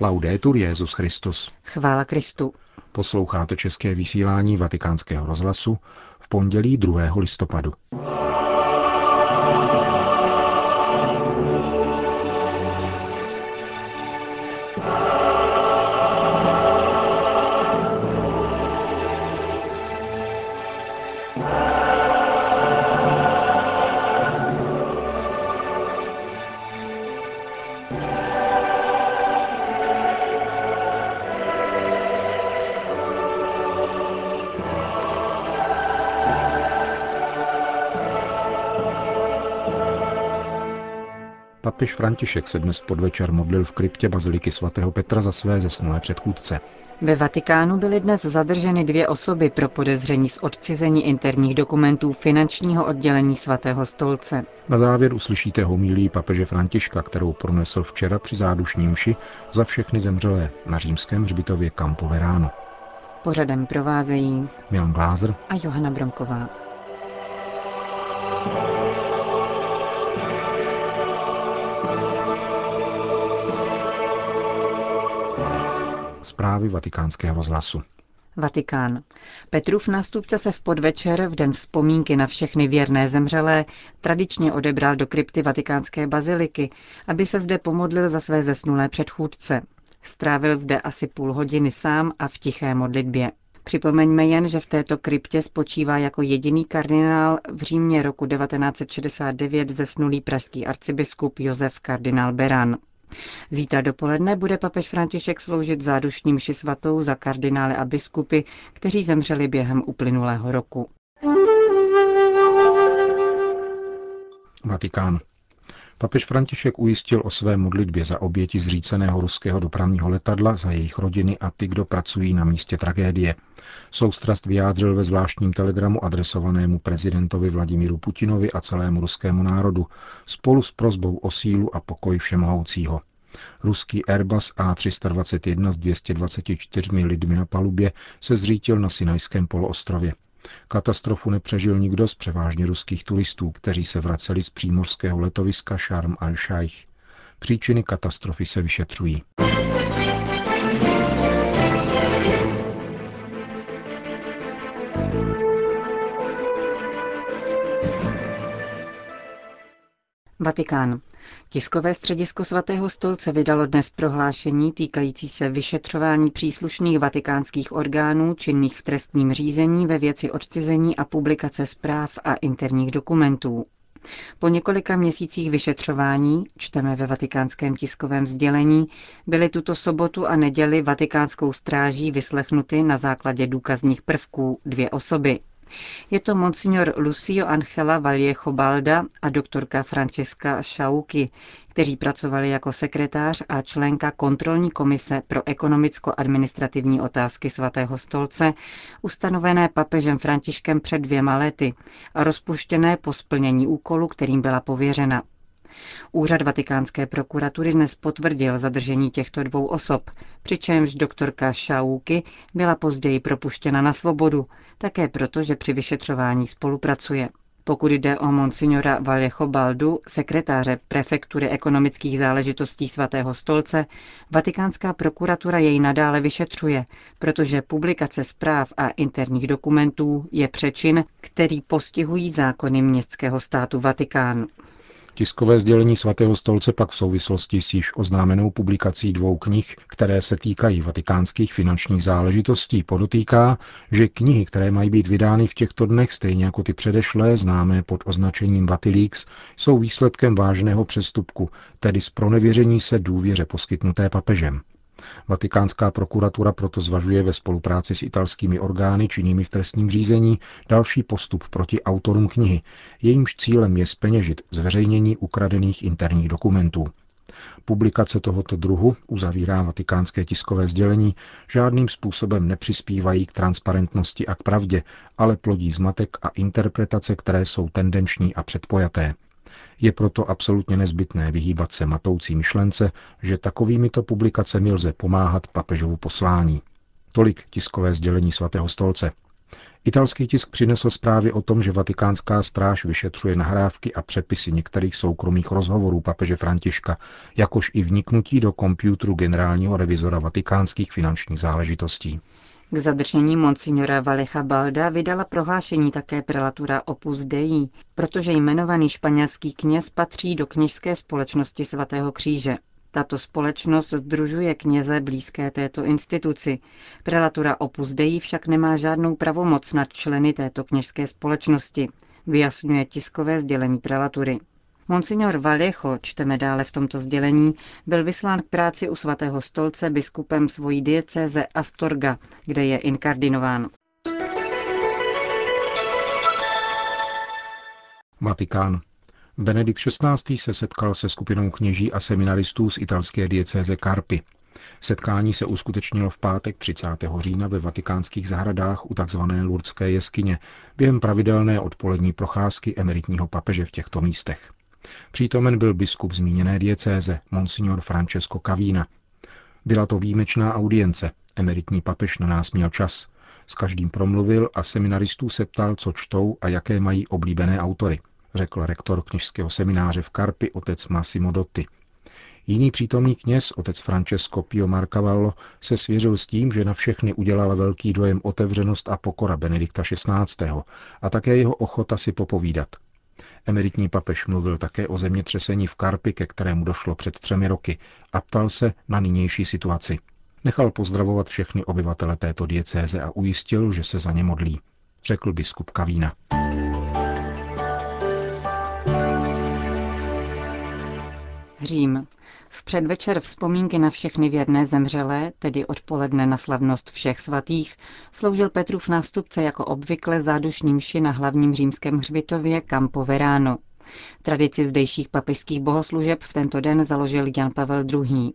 Laudetur Jezus Christus. Chvála Kristu. Posloucháte české vysílání Vatikánského rozhlasu v pondělí 2. listopadu. Papež František se dnes podvečer modlil v kryptě baziliky svatého Petra za své zesnulé předchůdce. Ve Vatikánu byly dnes zadrženy dvě osoby pro podezření z odcizení interních dokumentů finančního oddělení svatého stolce. Na závěr uslyšíte homílí papeže Františka, kterou pronesl včera při zádušní mši za všechny zemřelé na římském hřbitově Campo Verano. Pořadem provázejí Milan Glázer a Johana Bromková. Zprávy vatikánského rozhlasu. Vatikán. Petrův nástupce se v podvečer, v den vzpomínky na všechny věrné zemřelé, tradičně odebral do krypty vatikánské baziliky, aby se zde pomodlil za své zesnulé předchůdce. Strávil zde asi půl hodiny sám a v tiché modlitbě. Připomeňme jen, že v této kryptě spočívá jako jediný kardinál v Římě roku 1969 zesnulý pražský arcibiskup Josef kardinál Beran. Zítra dopoledne bude papež František sloužit zádušní mši svatou za kardinály a biskupy, kteří zemřeli během uplynulého roku. Vatikán. Papež František ujistil o své modlitbě za oběti zříceného ruského dopravního letadla, za jejich rodiny a ty, kdo pracují na místě tragédie. Soustrast vyjádřil ve zvláštním telegramu adresovanému prezidentovi Vladimíru Putinovi a celému ruskému národu spolu s prozbou o sílu a pokoj všemohoucího. Ruský Airbus A321 s 224 lidmi na palubě se zřítil na Sinajském poloostrově. Katastrofu nepřežil nikdo z převážně ruských turistů, kteří se vraceli z přímořského letoviska Sharm al-Sheikh. Příčiny katastrofy se vyšetřují. Vatikán. Tiskové středisko svatého stolce vydalo dnes prohlášení týkající se vyšetřování příslušných vatikánských orgánů činných v trestním řízení ve věci odcizení a publikace zpráv a interních dokumentů. Po několika měsících vyšetřování, čteme ve vatikánském tiskovém sdělení, byly tuto sobotu a neděli vatikánskou stráží vyslechnuty na základě důkazních prvků dvě osoby. Je to monsignor Lucio Angela Vallejo Balda a doktorka Francesca Šauky, kteří pracovali jako sekretář a členka kontrolní komise pro ekonomicko-administrativní otázky svatého stolce, ustanovené papežem Františkem před dvěma lety a rozpuštěné po splnění úkolu, kterým byla pověřena. Úřad vatikánské prokuratury dnes potvrdil zadržení těchto dvou osob, přičemž doktorka Šauky byla později propuštěna na svobodu, také proto, že při vyšetřování spolupracuje. Pokud jde o monsignora Vallejo Baldu, sekretáře prefektury ekonomických záležitostí svatého stolce, vatikánská prokuratura jej nadále vyšetřuje, protože publikace zpráv a interních dokumentů je přečin, který postihují zákony městského státu Vatikán. Tiskové sdělení svatého stolce pak v souvislosti s již oznámenou publikací dvou knih, které se týkají vatikánských finančních záležitostí, podotýká, že knihy, které mají být vydány v těchto dnech, stejně jako ty předešlé, známé pod označením Vatilix, jsou výsledkem vážného přestupku, tedy z pronevěření se důvěře poskytnuté papežem. Vatikánská prokuratura proto zvažuje ve spolupráci s italskými orgány činnými v trestním řízení další postup proti autorům knihy. Jejímž cílem je speněžit zveřejnění ukradených interních dokumentů. Publikace tohoto druhu, uzavírá vatikánské tiskové sdělení, žádným způsobem nepřispívají k transparentnosti a k pravdě, ale plodí zmatek a interpretace, které jsou tendenční a předpojaté. Je proto absolutně nezbytné vyhýbat se matoucí myšlence, že takovýmito publikacemi lze pomáhat papežovu poslání. Tolik tiskové sdělení svatého stolce. Italský tisk přinesl zprávy o tom, že vatikánská stráž vyšetřuje nahrávky a přepisy některých soukromých rozhovorů papeže Františka, jakož i vniknutí do komputru generálního revizora vatikánských finančních záležitostí. K zadržení monsignora Valecha Balda vydala prohlášení také prelatura Opus Dei, protože jmenovaný španělský kněz patří do kněžské společnosti svatého kříže. Tato společnost združuje kněze blízké této instituci. Prelatura Opus Dei však nemá žádnou pravomoc nad členy této kněžské společnosti, vyjasňuje tiskové sdělení prelatury. Monsignor Vallejo, čteme dále v tomto sdělení, byl vyslán k práci u svatého stolce biskupem svojí diecéze Astorga, kde je inkardinován. Vatikán. Benedikt XVI. se setkal se skupinou kněží a seminaristů z italské diecéze Karpy. Setkání se uskutečnilo v pátek 30. října ve vatikánských zahradách u tzv. Lurdské jeskyně během pravidelné odpolední procházky emeritního papeže v těchto místech. Přítomen byl biskup zmíněné diecéze, monsignor Francesco Cavína. Byla to výjimečná audience, emeritní papež na nás měl čas. S každým promluvil a seminaristů se ptal, co čtou a jaké mají oblíbené autory řekl rektor kněžského semináře v Karpi otec Massimo Dotti. Jiný přítomný kněz, otec Francesco Pio Marcavallo, se svěřil s tím, že na všechny udělala velký dojem otevřenost a pokora Benedikta XVI. a také jeho ochota si popovídat. Emeritní papež mluvil také o zemětřesení v Karpi, ke kterému došlo před třemi roky, a ptal se na nynější situaci. Nechal pozdravovat všechny obyvatele této diecéze a ujistil, že se za ně modlí, řekl biskup Kavína. Řím. V předvečer vzpomínky na všechny věrné zemřelé, tedy odpoledne na slavnost všech svatých, sloužil Petrův nástupce jako obvykle zádušní mši na hlavním římském hřbitově Campo Verano. Tradici zdejších papežských bohoslužeb v tento den založil Jan Pavel II.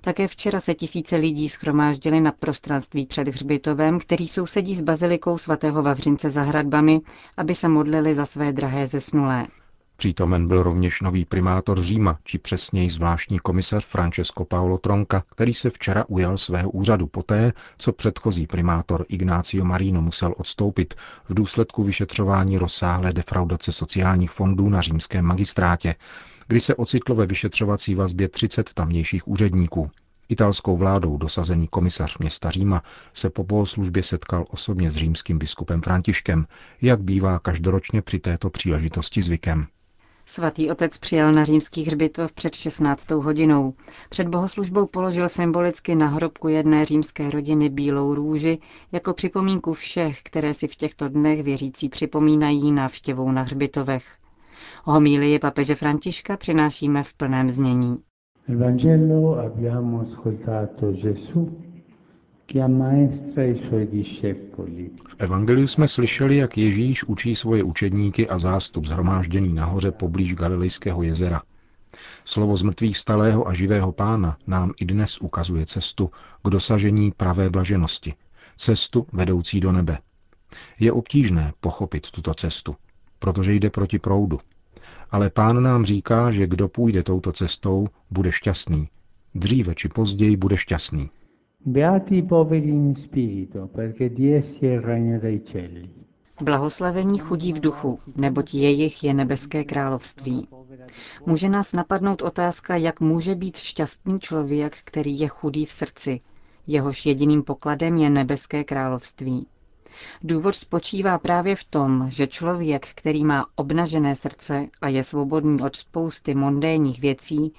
Také včera se tisíce lidí schromáždili na prostranství před hřbitovem, který sousedí s bazilikou svatého Vavřince za hradbami, aby se modlili za své drahé zesnulé. Přítomen byl rovněž nový primátor Říma, či přesněji zvláštní komisař Francesco Paolo Tronca, který se včera ujal svého úřadu poté, co předchozí primátor Ignacio Marino musel odstoupit v důsledku vyšetřování rozsáhlé defraudace sociálních fondů na římském magistrátě, kdy se ocitlo ve vyšetřovací vazbě 30 tamnějších úředníků. Italskou vládou dosazený komisař města Říma se po bohoslužbě setkal osobně s římským biskupem Františkem, jak bývá každoročně při této příležitosti zvykem. Svatý otec přijel na římský hřbitov před 16. hodinou. Před bohoslužbou položil symbolicky na hrobku jedné římské rodiny bílou růži jako připomínku všech, které si v těchto dnech věřící připomínají návštěvou na hřbitovech. Homílii papeže Františka přinášíme v plném znění. Evangelo ascoltato Gesù v Evangeliu jsme slyšeli, jak Ježíš učí svoje učedníky a zástup zhromážděný nahoře poblíž Galilejského jezera. Slovo z mrtvých stalého a živého pána nám i dnes ukazuje cestu k dosažení pravé blaženosti, cestu vedoucí do nebe. Je obtížné pochopit tuto cestu, protože jde proti proudu. Ale pán nám říká, že kdo půjde touto cestou, bude šťastný. Dříve či později bude šťastný. Beati i poveri in spirito, perché di essi è il regno dei cieli. Blahoslavení chudí v duchu, neboť jejich je nebeské království. Může nás napadnout otázka, jak může být šťastný člověk, který je chudý v srdci. Jehož jediným pokladem je nebeské království. Důvod spočívá právě v tom, že člověk, který má obnažené srdce a je svobodný od spousty mondénních věcí,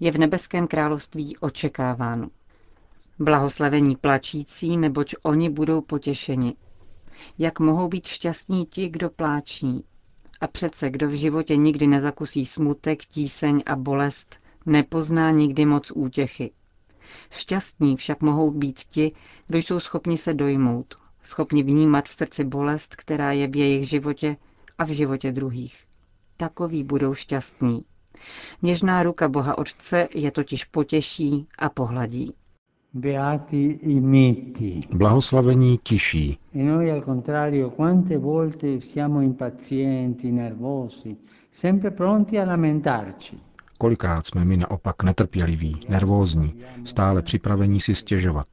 je v nebeském království očekáván. Blahoslavení plačící, neboť oni budou potěšeni. Jak mohou být šťastní ti, kdo pláčí? A přece, kdo v životě nikdy nezakusí smutek, tíseň a bolest, nepozná nikdy moc útěchy. Šťastní však mohou být ti, kdo jsou schopni se dojmout, schopni vnímat v srdci bolest, která je v jejich životě a v životě druhých. Takoví budou šťastní. Něžná ruka Boha Otce je totiž potěší a pohladí. Beati i miti. Blahoslavení tiší. E noi al contrario, quante volte siamo impazienti, nervosi, sempre pronti a lamentarci. Kolikrát jsme my naopak netrpěliví, nervózní, stále připravení si stěžovat.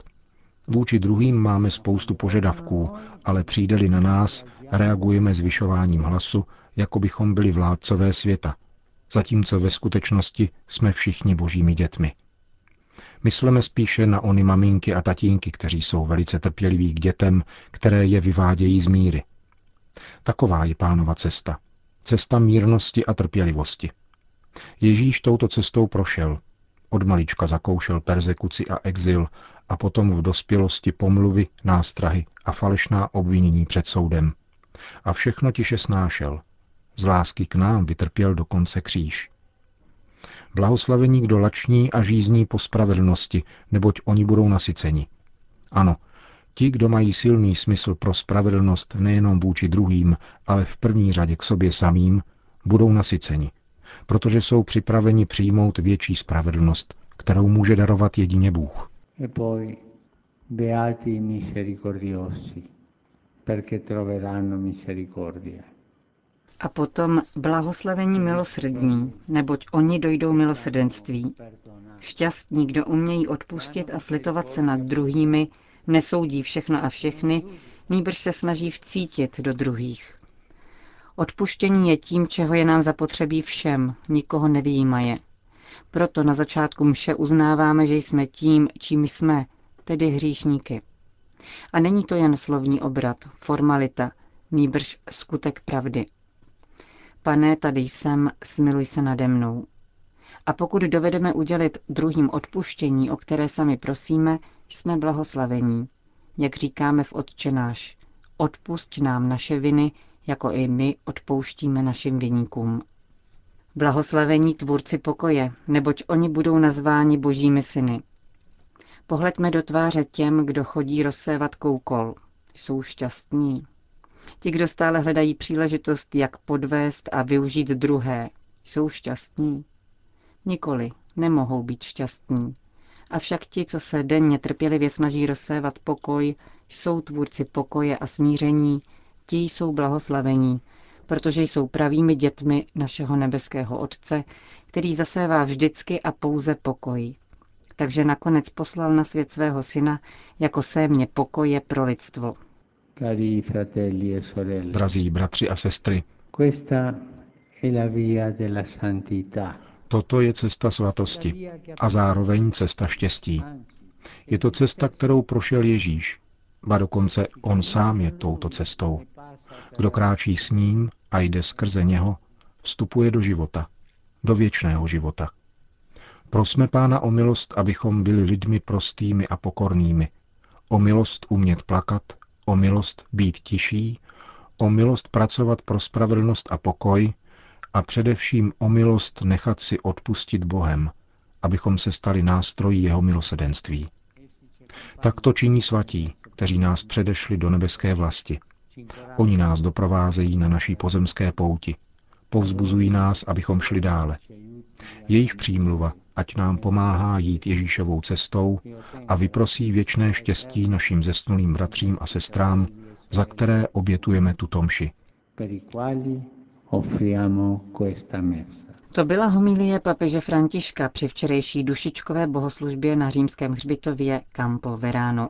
Vůči druhým máme spoustu požadavků, ale přijde-li na nás, reagujeme zvyšováním hlasu, jako bychom byli vládcové světa, zatímco ve skutečnosti jsme všichni božími dětmi. Myslíme spíše na ony maminky a tatínky, kteří jsou velice trpěliví k dětem, které je vyvádějí z míry. Taková je pánova cesta. Cesta mírnosti a trpělivosti. Ježíš touto cestou prošel. Od malička zakoušel persekuci a exil a potom v dospělosti pomluvy, nástrahy a falešná obvinění před soudem. A všechno tiše snášel. Z lásky k nám vytrpěl dokonce kříž. Blahoslavení, kdo lační a žízní po spravedlnosti, neboť oni budou nasyceni. Ano, ti, kdo mají silný smysl pro spravedlnost nejenom vůči druhým, ale v první řadě k sobě samým, budou nasyceni, protože jsou připraveni přijmout větší spravedlnost, kterou může darovat jedině Bůh. E poi, beati misericordiosi, perché troveranno misericordia. A potom blahoslavení milosrdní, neboť oni dojdou milosrdenství. Šťastní, kdo umějí odpustit a slitovat se nad druhými, nesoudí všechno a všechny, nýbrž se snaží vcítit do druhých. Odpuštění je tím, čeho je nám zapotřebí všem, nikoho nevýjímaje. Proto na začátku mše uznáváme, že jsme tím, čím jsme, tedy hříšníky. A není to jen slovní obrat, formalita, nýbrž skutek pravdy. Pane, tady jsem, smiluj se nade mnou. A pokud dovedeme udělit druhým odpuštění, o které sami prosíme, jsme blahoslavení. Jak říkáme v Otčenáš, odpusť nám naše viny, jako i my odpouštíme našim viníkům. Blahoslavení tvůrci pokoje, neboť oni budou nazváni božími syny. Pohleďme do tváře těm, kdo chodí rozsévat koukol. Jsou šťastní. Ti, kdo stále hledají příležitost, jak podvést a využít druhé, jsou šťastní. Nikoli, nemohou být šťastní. Avšak ti, co se denně trpělivě snaží rozsévat pokoj, jsou tvůrci pokoje a smíření, ti jsou blahoslavení, protože jsou pravými dětmi našeho nebeského Otce, který zasévá vždycky a pouze pokoj. Takže nakonec poslal na svět svého syna jako sémě pokoje pro lidstvo. E Drazí bratři a sestry, toto je cesta svatosti a zároveň cesta štěstí. Je to cesta, kterou prošel Ježíš, ba dokonce on sám je touto cestou. Kdo kráčí s ním a jde skrze něho, vstupuje do života, do věčného života. Prosme Pána o milost, abychom byli lidmi prostými a pokornými, o milost umět plakat, o milost být tiší, o milost pracovat pro spravedlnost a pokoj a především o milost nechat si odpustit Bohem, abychom se stali nástrojí jeho milosedenství. Tak to činí svatí, kteří nás předešli do nebeské vlasti. Oni nás doprovázejí na naší pozemské pouti, povzbuzují nás, abychom šli dále. Jejich přímluva, ať nám pomáhá jít Ježíšovou cestou a vyprosí věčné štěstí našim zesnulým bratřím a sestrám, za které obětujeme tuto mši. To byla homilie papeže Františka při včerejší dušičkové bohoslužbě na římském hřbitově Campo Verano.